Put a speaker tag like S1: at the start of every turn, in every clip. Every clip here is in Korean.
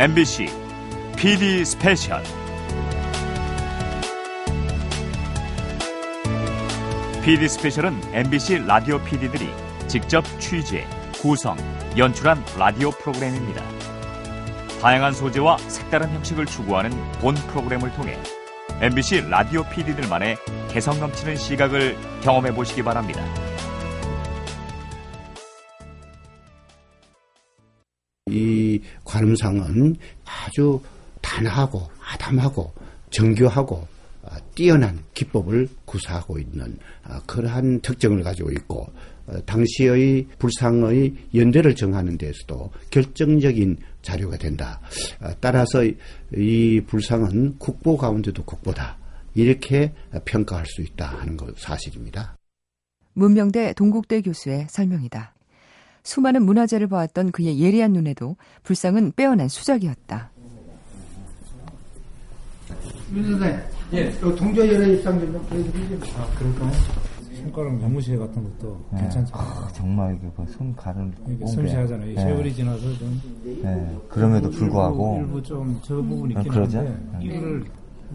S1: MBC PD 스페셜 PD 스페셜은 MBC 라디오 PD들이 직접 취재, 구성, 연출한 라디오 프로그램입니다. 다양한 소재와 색다른 형식을 추구하는 본 프로그램을 통해 MBC 라디오 PD들만의 개성 넘치는 시각을 경험해 보시기 바랍니다.
S2: 이 관음상은 아주 단하고 아담하고 정교하고 아, 뛰어난 기법을 구사하고 있는 아, 그러한 특징을 가지고 있고 어, 당시의 불상의 연대를 정하는 데서도 결정적인 자료가 된다. 아, 따라서 이 불상은 국보 가운데도 국보다. 이렇게 평가할 수 있다 하는 것 사실입니다.
S3: 문명대 동국대 교수의 설명이다. 수많은 문화재를 보았던 그의 예리한 눈에도 불상은 빼어난 수작이었다.
S4: 윤 선생, 예. 동조 열애 입상 좀 보여주시죠.
S5: 아, 그럴까요? 손가락 나무새 같은 것도
S6: 네.
S5: 괜찮죠.
S6: 아, 정말 이게
S5: 이게
S6: 온
S5: 섬세하잖아요.
S6: 게.
S5: 세월이 지나서 좀.
S6: 네. 그럼에도 불구하고
S5: 일부, 일부 좀저 부분
S6: 아,
S5: 있긴
S6: 그러죠?
S5: 한데,
S6: 네.
S5: 이거를,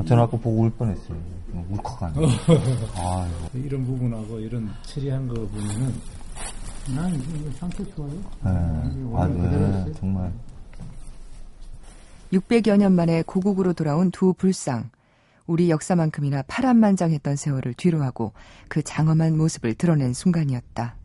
S6: 저는 아까 보고 울 뻔했어요. 울컥하네. 아,
S5: 이런 부분하고 이런 처리한 거 보면은, 난 이거 상태 좋아요.
S6: 네. 아, 네. 정말.
S3: 600여 년 만에 고국으로 돌아온 두 불상. 우리 역사만큼이나 파란만장했던 세월을 뒤로하고 그 장엄한 모습을 드러낸 순간이었다.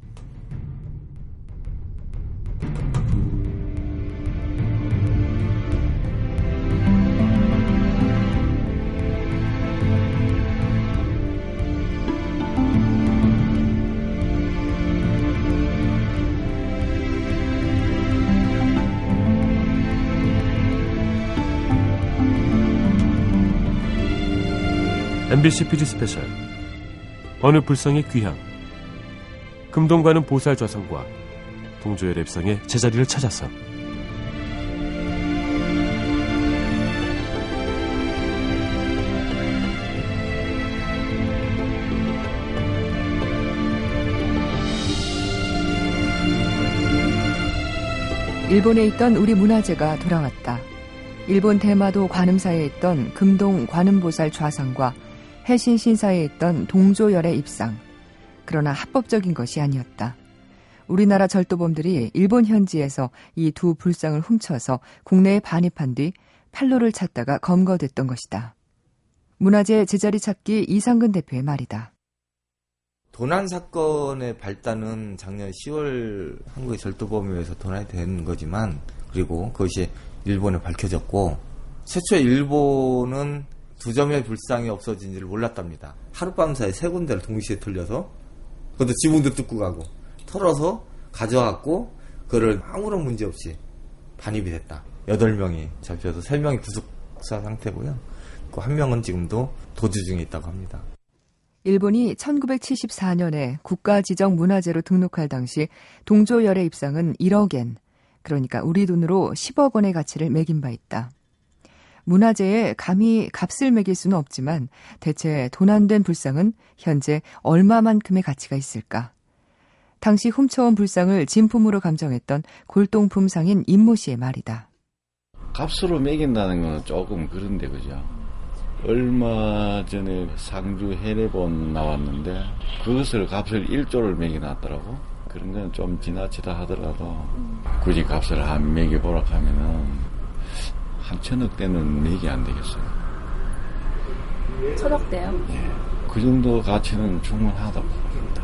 S7: MBC PD Special. 어느 불상의 귀향. 금동관음보살 좌상과 동조여래입상의 제자리를 찾아서.
S3: 일본에 있던 우리 문화재가 돌아왔다. 일본 대마도 관음사에 있던 금동 관음보살 좌상과 해신 신사에 있던 동조열의 입상. 그러나 합법적인 것이 아니었다. 우리나라 절도범들이 일본 현지에서 이 두 불상을 훔쳐서 국내에 반입한 뒤 판로를 찾다가 검거됐던 것이다. 문화재 제자리 찾기 이상근 대표의 말이다.
S8: 도난 사건의 발단은 작년 10월 한국의 절도범에 의해서 도난이 된 거지만 그리고 그것이 일본에 밝혀졌고 최초 일본은 두 점의 불상이 없어진지를 몰랐답니다. 하룻밤 사이에 세 군데를 동시에 털려서 그것도 지붕도 뜯고 가고 털어서 가져왔고 그거를 아무런 문제 없이 반입이 됐다. 8명이 잡혀서 3명이 구속사 상태고요. 그 한 명은 지금도 도주 중에 있다고 합니다.
S3: 일본이 1974년에 국가지정 문화재로 등록할 당시 동조열의 입상은 1억 엔, 그러니까 우리 돈으로 10억 원의 가치를 매긴 바 있다. 문화재에 감히 값을 매길 수는 없지만 대체 도난된 불상은 현재 얼마만큼의 가치가 있을까? 당시 훔쳐온 불상을 진품으로 감정했던 골동품 상인 임모 씨의 말이다.
S9: 값으로 매긴다는 건 조금 그런데 그죠. 얼마 전에 상주 해내본 나왔는데 그것을 값을 1조를 매겨놨더라고. 그런 건 좀 지나치다 하더라도 굳이 값을 한 매겨보라 하면은 한 천억 대는 매기 안 되겠어요.
S10: 천억 대요?
S9: 그 정도 가치는 충분하다고 봅니다.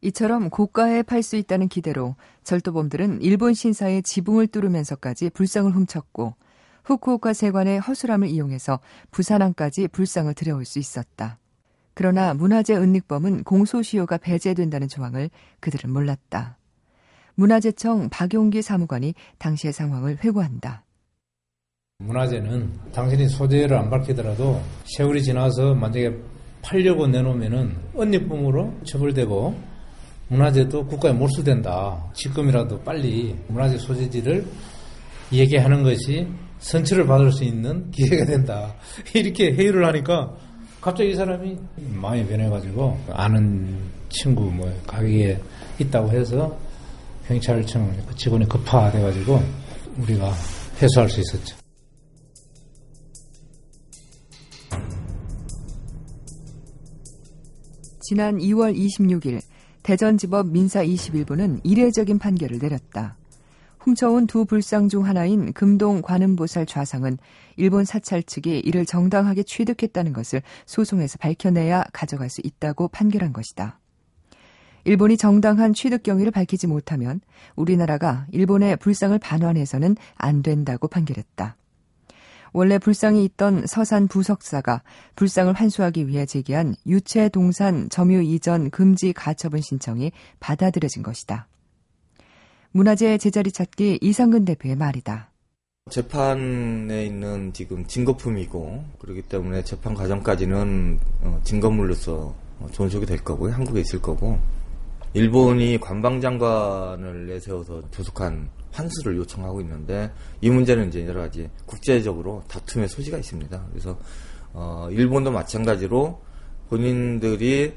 S3: 이처럼 고가에 팔 수 있다는 기대로 절도범들은 일본 신사의 지붕을 뚫으면서까지 불상을 훔쳤고 후쿠오카 세관의 허술함을 이용해서 부산항까지 불상을 들여올 수 있었다. 그러나 문화재 은닉범은 공소시효가 배제된다는 조항을 그들은 몰랐다. 문화재청 박용기 사무관이 당시의 상황을 회고한다.
S5: 문화재는 당신이 소재를 안 밝히더라도 세월이 지나서 만약에 팔려고 내놓으면은 언니쁨으로 처벌되고 문화재도 국가에 몰수된다. 지금이라도 빨리 문화재 소재지를 얘기하는 것이 선처를 받을 수 있는 기회가 된다. 이렇게 회의를 하니까 갑자기 이 사람이 마음이 변해가지고 아는 친구 뭐 가게에 있다고 해서 경찰청 직원이 급파돼가지고 우리가 해소할 수 있었죠.
S3: 지난 2월 26일 대전지법 민사 21부는 이례적인 판결을 내렸다. 훔쳐온 두 불상 중 하나인 금동 관음보살 좌상은 일본 사찰 측이 이를 정당하게 취득했다는 것을 소송에서 밝혀내야 가져갈 수 있다고 판결한 것이다. 일본이 정당한 취득 경위를 밝히지 못하면 우리나라가 일본의 불상을 반환해서는 안 된다고 판결했다. 원래 불상이 있던 서산 부석사가 불상을 환수하기 위해 제기한 유체 동산 점유 이전 금지 가처분 신청이 받아들여진 것이다. 문화재 제자리 찾기 이상근 대표의 말이다.
S8: 재판에 있는 지금 증거품이고 그렇기 때문에 재판 과정까지는 어, 증거물로서 존속이 될 거고요. 한국에 있을 거고 일본이 관방장관을 내세워서 조속한 환수를 요청하고 있는데 이 문제는 이제 여러 가지 국제적으로 다툼의 소지가 있습니다. 그래서 어, 일본도 마찬가지로 본인들이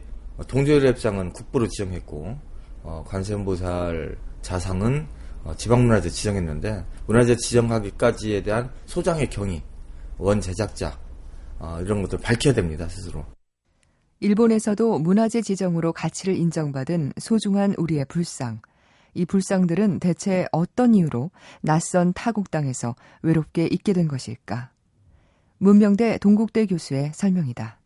S8: 동조협상은 국부로 지정했고 어, 관세음보살 자상은 어, 지방문화재 지정했는데 문화재 지정하기까지에 대한 소장의 경위, 원 제작자 어, 이런 것들 밝혀야 됩니다 스스로.
S3: 일본에서도 문화재 지정으로 가치를 인정받은 소중한 우리의 불상. 이 불상들은 대체 어떤 이유로 낯선 타국 땅에서 외롭게 있게 된 것일까? 문명대 동국대 교수의 설명이다.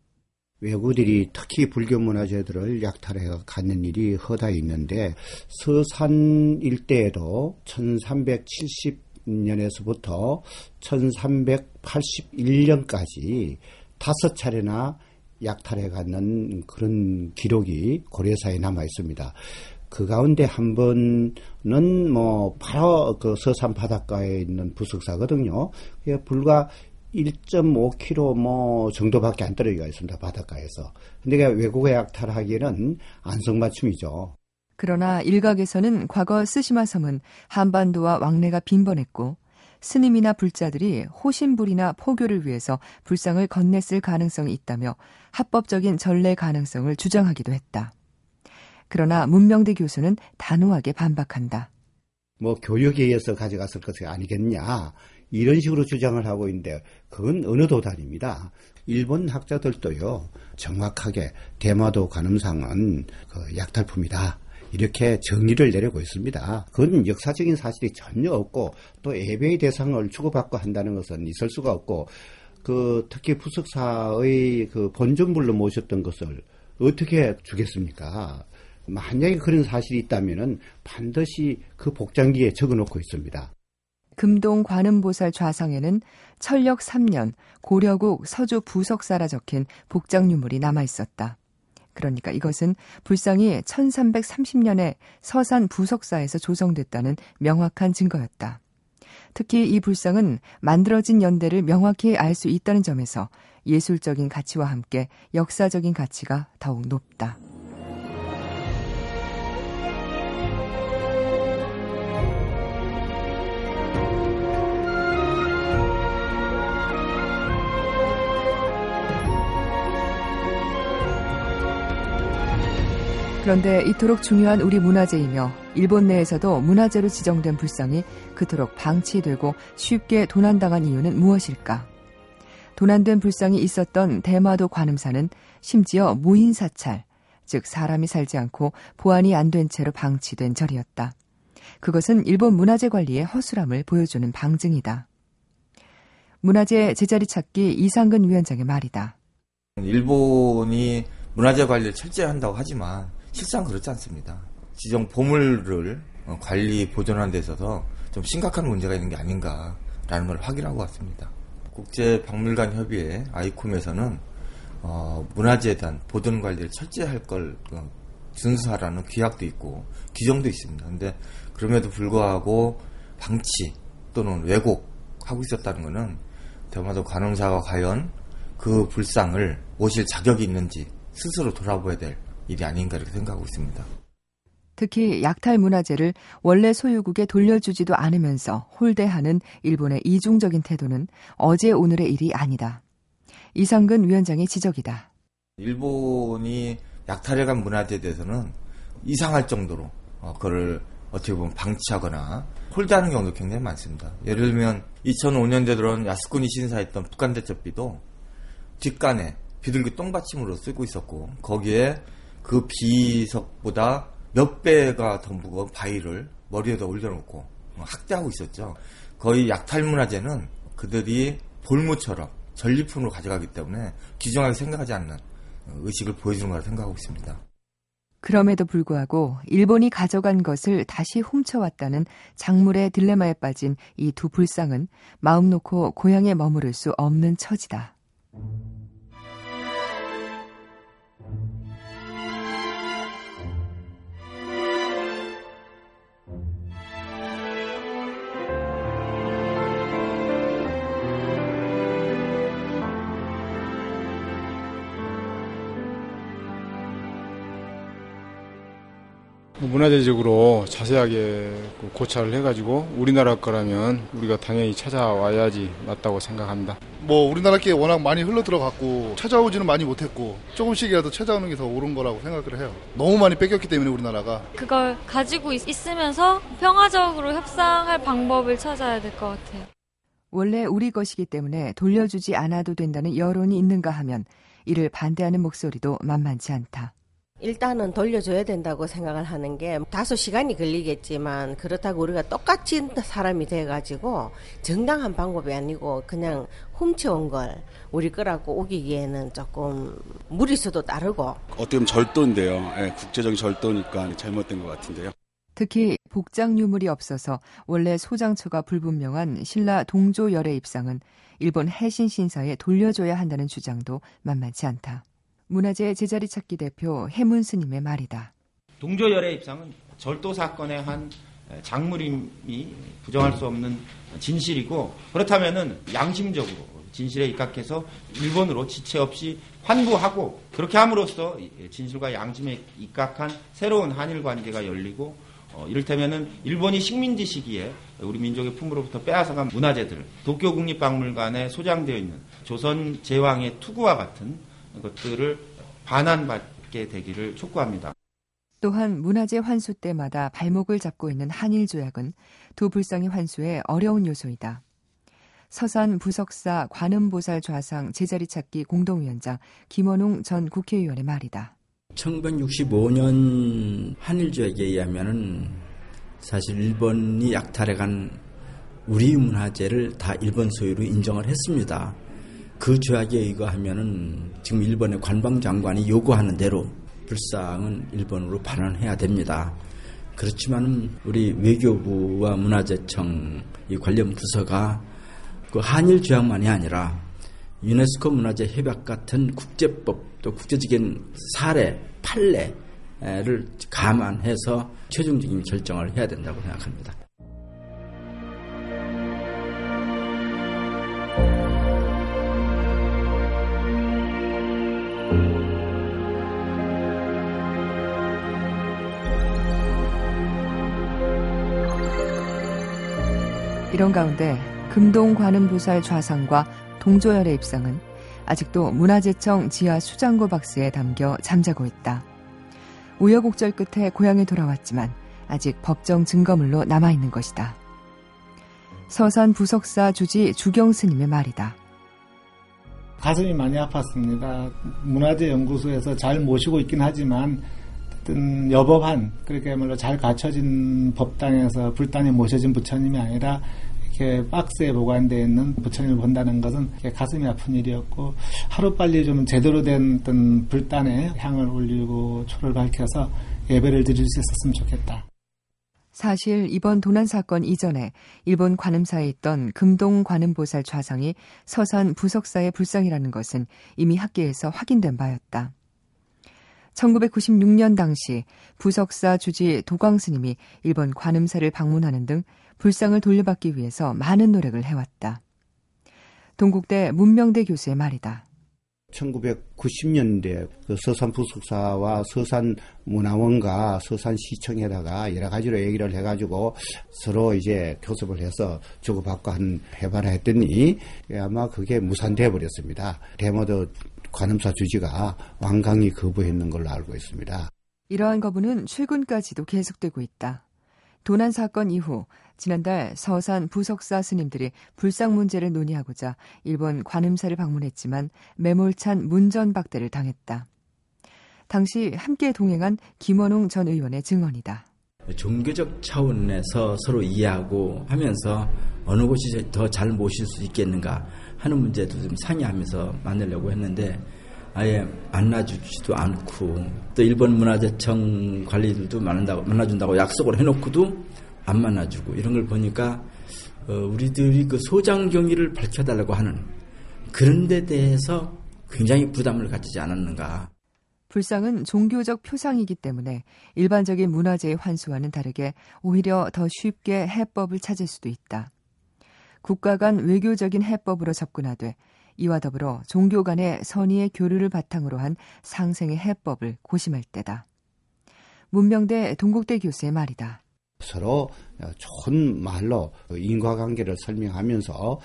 S2: 외국들이 특히 불교 문화재들을 약탈해 갖는 일이 허다히 있는데 서산 일대에도 1370년에서부터 1381년까지 다섯 차례나 약탈해 갖는 그런 기록이 고려사에 남아 있습니다. 그 가운데 한 번은 뭐 바로 그 서산 바닷가에 있는 부석사거든요. 불과 1.5km 뭐 정도밖에 안 떨어져 있습니다. 바닷가에서. 근데 외국에 약탈하기에는 안성맞춤이죠.
S3: 그러나 일각에서는 과거 스시마 섬은 한반도와 왕래가 빈번했고 스님이나 불자들이 호신불이나 포교를 위해서 불상을 건넸을 가능성이 있다며 합법적인 전례 가능성을 주장하기도 했다. 그러나 문명대 교수는 단호하게 반박한다.
S2: 뭐 교육에 의해서 가져갔을 것이 아니겠냐 이런 식으로 주장을 하고 있는데 그건 어느 도단입니다. 일본 학자들도요 정확하게 대마도 관음상은 그 약탈품이다. 이렇게 정의를 내리고 있습니다. 그건 역사적인 사실이 전혀 없고 또 예배의 대상을 주고받고 한다는 것은 있을 수가 없고 그 특히 부석사의 그 본전불로 모셨던 것을 어떻게 주겠습니까? 만약에 그런 사실이 있다면은 반드시 그 복장기에 적어 놓고 있습니다.
S3: 금동 관음보살 좌상에는 철력 3년 고려국 서주 부석사라 적힌 복장 유물이 남아 있었다. 그러니까 이것은 불상이 1330년에 서산 부석사에서 조성됐다는 명확한 증거였다. 특히 이 불상은 만들어진 연대를 명확히 알 수 있다는 점에서 예술적인 가치와 함께 역사적인 가치가 더욱 높다. 그런데 이토록 중요한 우리 문화재이며 일본 내에서도 문화재로 지정된 불상이 그토록 방치되고 쉽게 도난당한 이유는 무엇일까? 도난된 불상이 있었던 대마도 관음사는 심지어 무인 사찰, 즉 사람이 살지 않고 보안이 안 된 채로 방치된 절이었다. 그것은 일본 문화재 관리의 허술함을 보여주는 방증이다. 문화재 제자리 찾기 이상근 위원장의 말이다.
S8: 일본이 문화재 관리를 철저히 한다고 하지만 실상 그렇지 않습니다. 지정 보물을 어, 관리 보존하는 데 있어서 좀 심각한 문제가 있는 게 아닌가라는 걸 확인하고 왔습니다. 국제 박물관 협의회 아이콤에서는 어, 문화재에 대한 보존 관리를 철저히 할걸 어, 준수하라는 규약도 있고 규정도 있습니다. 근데 그럼에도 불구하고 방치 또는 왜곡하고 있었다는 것은 대마도 관음사가 과연 그 불상을 모실 자격이 있는지 스스로 돌아보아야 될 일이 아닌가 이렇게 생각하고 있습니다.
S3: 특히 약탈 문화재를 원래 소유국에 돌려주지도 않으면서 홀대하는 일본의 이중적인 태도는 어제 오늘의 일이 아니다. 이상근 위원장의 지적이다.
S8: 일본이 약탈해간 문화재에 대해서는 이상할 정도로 어, 그걸 어떻게 보면 방치하거나 홀대하는 경우도 굉장히 많습니다. 예를 들면 2005년대 들어온 야스쿠니 신사했던 북한 대첩비도 뒷간에 비둘기 똥받침으로 쓰고 있었고 거기에 그 비석보다 몇 배가 더 무거운 바위를 머리에다 올려놓고 학대하고 있었죠. 거의 약탈문화재는 그들이 볼모처럼 전리품으로 가져가기 때문에 귀중하게 생각하지 않는 의식을 보여주는 거라 생각하고 있습니다.
S3: 그럼에도 불구하고 일본이 가져간 것을 다시 훔쳐왔다는 작물의 딜레마에 빠진 이 두 불상은 마음 놓고 고향에 머무를 수 없는 처지다.
S10: 문화재적으로 자세하게 그 고찰을 해가지고 우리나라 거라면 우리가 당연히 찾아와야지 맞다고 생각합니다.
S11: 뭐 우리나라 게 워낙 많이 흘러 들어갔고 찾아오지는 많이 못했고 조금씩이라도 찾아오는 게 더 옳은 거라고 생각을 해요. 너무 많이 뺏겼기 때문에 우리나라가
S12: 그걸 가지고 있, 있으면서 평화적으로 협상할 방법을 찾아야 될 것 같아요.
S3: 원래 우리 것이기 때문에 돌려주지 않아도 된다는 여론이 있는가 하면 이를 반대하는 목소리도 만만치 않다.
S13: 일단은 돌려줘야 된다고 생각을 하는 게 다소 시간이 걸리겠지만 그렇다고 우리가 똑같이 사람이 돼가지고 정당한 방법이 아니고 그냥 훔쳐온 걸 우리 거라고 우기기에는 조금 무리수도 따르고
S14: 어떻게 보면 절도인데요. 네, 국제적인 절도니까 잘못된 것 같은데요.
S3: 특히 복장 유물이 없어서 원래 소장처가 불분명한 신라 동조 열의 입상은 일본 해신 신사에 돌려줘야 한다는 주장도 만만치 않다. 문화재 제자리 찾기 대표 해문 스님의 말이다.
S15: 동조열의 입상은 절도 사건의 한 작물임이 부정할 수 없는 진실이고 그렇다면은 양심적으로 진실에 입각해서 일본으로 지체 없이 환부하고 그렇게 함으로써 진실과 양심에 입각한 새로운 한일 관계가 열리고 어, 이를테면은 일본이 식민지 시기에 우리 민족의 품으로부터 빼앗아간 문화재들을 도쿄 국립박물관에 소장되어 있는 조선 제왕의 투구와 같은 것들을 반환받게 되기를 촉구합니다.
S3: 또한 문화재 환수 때마다 발목을 잡고 있는 한일 조약은 두 불상의 환수에 어려운 요소이다. 서산 부석사 관음보살 좌상 제자리 찾기 공동위원장 김원웅 전 국회의원의 말이다.
S16: 1965년 한일조약에 의하면은 사실 일본이 약탈해간 우리 문화재를 다 일본 소유로 인정을 했습니다. 그 조약에 의거하면은 지금 일본의 관방장관이 요구하는 대로 불상은 일본으로 반환해야 됩니다. 그렇지만 우리 외교부와 문화재청 이 관련 부서가 그 한일 조약만이 아니라 유네스코 문화재 협약 같은 국제법 또 국제적인 사례 판례를 감안해서 최종적인 결정을 해야 된다고 생각합니다.
S3: 이런 가운데 금동 관음보살 좌상과 동조열의 입상은 아직도 문화재청 지하 수장고 박스에 담겨 잠자고 있다. 우여곡절 끝에 고향에 돌아왔지만 아직 법정 증거물로 남아있는 것이다. 서산 부석사 주지 주경 스님의 말이다.
S4: 가슴이 많이 아팠습니다. 문화재연구소에서 잘 모시고 있긴 하지만 여법한 그렇게야말로 잘 갖춰진 법당에서 불당에 모셔진 부처님이 아니라 이렇게 박스에 보관되어 있는 부처님을 본다는 것은 가슴이 아픈 일이었고 하루빨리 좀 제대로 된 어떤 불단에 향을 올리고 초를 밝혀서 예배를 드릴 수 있었으면 좋겠다.
S3: 사실 이번 도난 사건 이전에 일본 관음사에 있던 금동 관음보살 좌상이 서산 부석사의 불상이라는 것은 이미 학계에서 확인된 바였다. 1996년 당시 부석사 주지 도광스님이 일본 관음사를 방문하는 등 불상을 돌려받기 위해서 많은 노력을 해왔다. 동국대 문명대 교수의 말이다.
S2: 1990년대 그 서산 부석사와 서산 문화원과 서산 시청에다가 여러 가지로 얘기를 해가지고 서로 이제 교섭을 해서 주고받고 한 해발을 했더니 아마 그게 무산돼 버렸습니다. 대모도 관음사 주지가 완강히 거부했는 걸로 알고 있습니다.
S3: 이러한 거부는 최근까지도 계속되고 있다. 도난 사건 이후 지난달 서산 부석사 스님들이 불상 문제를 논의하고자 일본 관음사를 방문했지만 매몰찬 문전박대를 당했다. 당시 함께 동행한 김원웅 전 의원의 증언이다.
S16: 종교적 차원에서 서로 이해하고 하면서 어느 곳이 더 잘 모실 수 있겠는가 하는 문제도 좀 상의하면서 만들려고 했는데 아예 만나주지도 않고 또 일본 문화재청 관리들도 만난다고 만나준다고 약속을 해놓고도 안 만나주고 이런 걸 보니까 어, 우리들이 그 소장 경위를 밝혀달라고 하는 그런 데 대해서 굉장히 부담을 가지지 않았는가.
S3: 불상은 종교적 표상이기 때문에 일반적인 문화재의 환수와는 다르게 오히려 더 쉽게 해법을 찾을 수도 있다. 국가 간 외교적인 해법으로 접근하되 이와 더불어 종교 간의 선의의 교류를 바탕으로 한 상생의 해법을 고심할 때다. 문명대 동국대 교수의 말이다.
S2: 서로 좋은 말로 인과관계를 설명하면서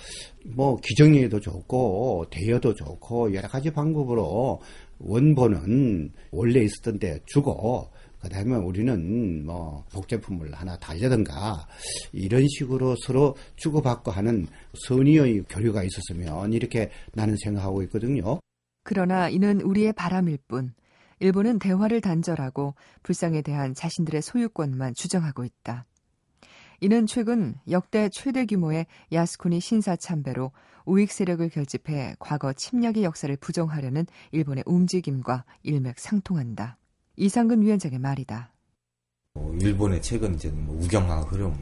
S2: 뭐 기정리에도 좋고 대여도 좋고 여러 가지 방법으로 원본은 원래 있었던 데 주고 그다음에 우리는 뭐 복제품을 하나 달려든가 이런 식으로 서로 주고받고 하는 선의의 교류가 있었으면 이렇게 나는 생각하고 있거든요.
S3: 그러나 이는 우리의 바람일 뿐 일본은 대화를 단절하고 불상에 대한 자신들의 소유권만 주장하고 있다. 이는 최근 역대 최대 규모의 야스쿠니 신사 참배로 우익 세력을 결집해 과거 침략의 역사를 부정하려는 일본의 움직임과 일맥상통한다. 이상근 위원장의 말이다.
S8: 뭐 일본의 최근 이제 뭐 우경화 흐름.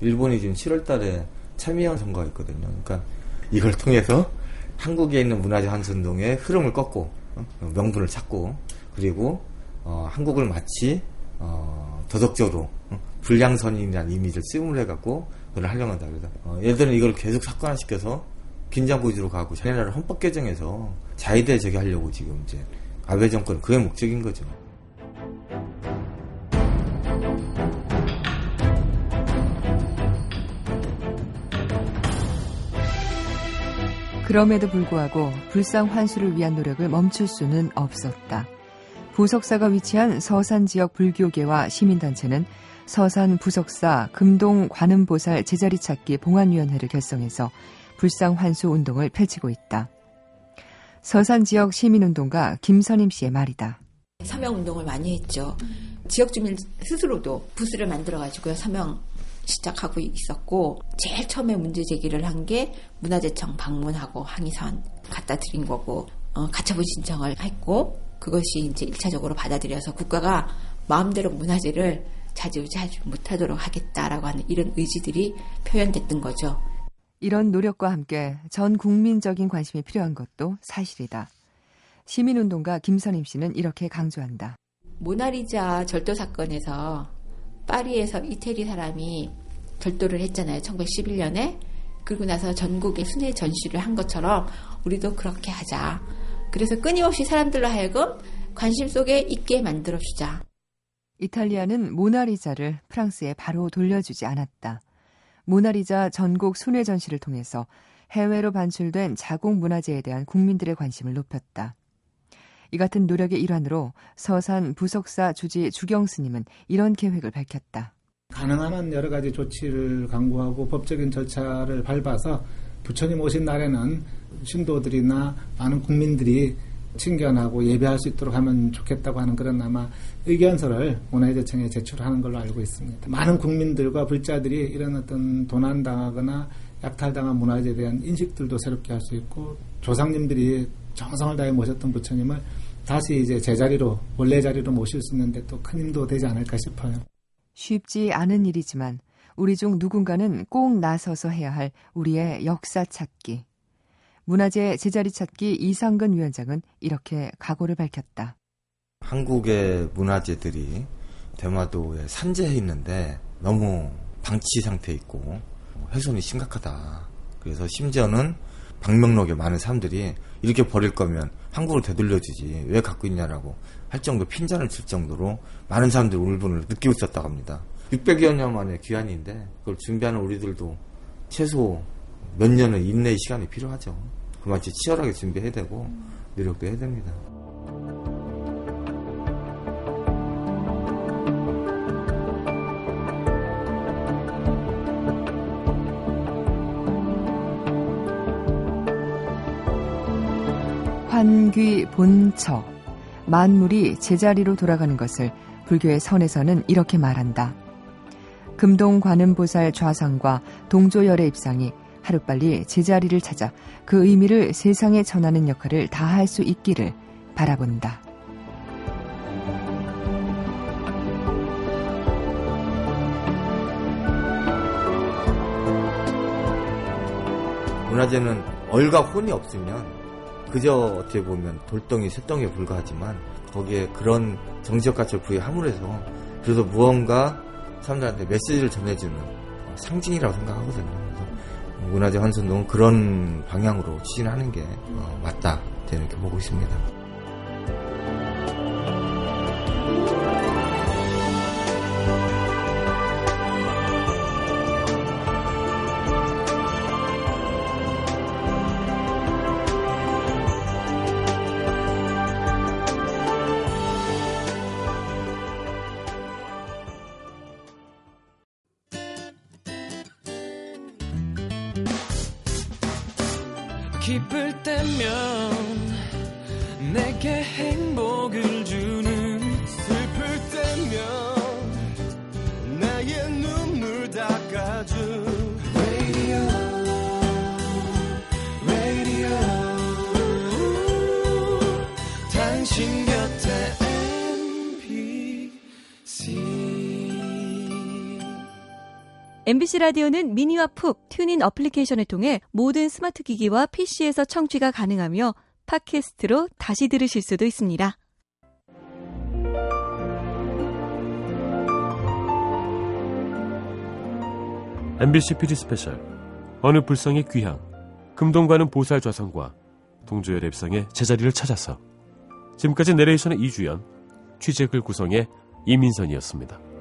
S8: 일본이 지금 7월 달에 참여형 선거가 있거든요. 그러니까 이걸 통해서 한국에 있는 문화재 환수운동의 흐름을 꺾고 어? 명분을 찾고 그리고 어, 한국을 마치 어, 도덕적으로 어? 불량선인이라는 이미지를 쓰임을 해갖고 그걸 하려고 한다. 그래서 어, 얘들은 이걸 계속 사건화시켜서 긴장고지로 가고 자기나라 헌법 개정에서 자위대 저기 하려고 지금 이제 아베 정권 그게 목적인 거죠.
S3: 그럼에도 불구하고 불상 환수를 위한 노력을 멈출 수는 없었다. 부석사가 위치한 서산 지역 불교계와 시민단체는 서산 부석사 금동 관음보살 제자리 찾기 봉안위원회를 결성해서 불상 환수 운동을 펼치고 있다. 서산 지역 시민운동가 김선임 씨의 말이다.
S17: 서명 운동을 많이 했죠. 지역 주민 스스로도 부스를 만들어 가지고 서명 시작하고 있었고 제일 처음에 문제 제기를 한 게 문화재청 방문하고 항의선 갖다 드린 거고 어, 가처분 신청을 했고 그것이 이제 1차적으로 받아들여서 국가가 마음대로 문화재를 자지우지하지 못하도록 하겠다라고 하는 이런 의지들이 표현됐던 거죠.
S3: 이런 노력과 함께 전 국민적인 관심이 필요한 것도 사실이다. 시민운동가 김선임 씨는 이렇게 강조한다.
S17: 모나리자 절도 사건에서 파리에서 이태리 사람이 절도를 했잖아요. 1911년에. 그리고 나서 전국에 순회 전시를 한 것처럼 우리도 그렇게 하자. 그래서 끊임없이 사람들로 하여금 관심 속에 있게 만들어 주자.
S3: 이탈리아는 모나리자를 프랑스에 바로 돌려주지 않았다. 모나리자 전국 순회 전시를 통해서 해외로 반출된 자국 문화재에 대한 국민들의 관심을 높였다. 이 같은 노력의 일환으로 서산 부석사 주지 주경 스님은 이런 계획을 밝혔다.
S4: 가능한 한 여러 가지 조치를 강구하고 법적인 절차를 밟아서 부처님 오신 날에는 신도들이나 많은 국민들이 친견하고 예배할 수 있도록 하면 좋겠다고 하는 그런 아마 의견서를 문화재청에 제출하는 걸로 알고 있습니다. 많은 국민들과 불자들이 이런 어떤 도난당하거나 약탈당한 문화재에 대한 인식들도 새롭게 할 수 있고 조상님들이 정성을 다해 모셨던 부처님을 다시 이제 제자리로 원래 자리로 모실 수 있는데 또 큰 힘도 되지 않을까 싶어요.
S3: 쉽지 않은 일이지만 우리 중 누군가는 꼭 나서서 해야 할 우리의 역사 찾기. 문화재 제자리 찾기 이상근 위원장은 이렇게 각오를 밝혔다.
S8: 한국의 문화재들이 대마도에 산재해 있는데 너무 방치 상태에 있고 훼손이 심각하다. 그래서 심지어는 방명록에 많은 사람들이 이렇게 버릴 거면 한국으로 되돌려주지 왜 갖고 있냐라고 할 정도 핀잔을 칠 정도로 많은 사람들이 울분을 느끼고 있었다고 합니다. 600여 년 만에 귀환인데 그걸 준비하는 우리들도 최소 몇 년의 인내의 시간이 필요하죠. 그만치 치열하게 준비해야 되고 노력도 해야 됩니다.
S3: 환귀 본처 만물이 제자리로 돌아가는 것을 불교의 선에서는 이렇게 말한다. 금동 관음보살 좌상과 동조열의 입상이 하루빨리 제자리를 찾아 그 의미를 세상에 전하는 역할을 다할 수 있기를 바라본다.
S8: 문화재는 얼과 혼이 없으면 그저 어떻게 보면 돌덩이 쇳덩이에 불과하지만 거기에 그런 정치적 가치를 부여함으로 해서 그래서 무언가 사람들한테 메시지를 전해주는 상징이라고 생각하거든요. 그래서 문화재 환선동은 그런 방향으로 추진하는 게 어, 맞다. 이렇게 보고 있습니다.
S18: 당신 곁에 MBC
S19: MBC 라디오는 mini와 pooq TuneIn 어플리케이션을 통해 모든 스마트 기기와 PC에서 청취가 가능하며 팟캐스트로 다시 들으실 수도 있습니다.
S7: MBC PD Special 어느 불상의 귀향 금동가는 보살 좌상과 동조열의 입상의 제자리를 찾아서 지금까지 내레이션의 이주연 취재글 구성의 이민선이었습니다.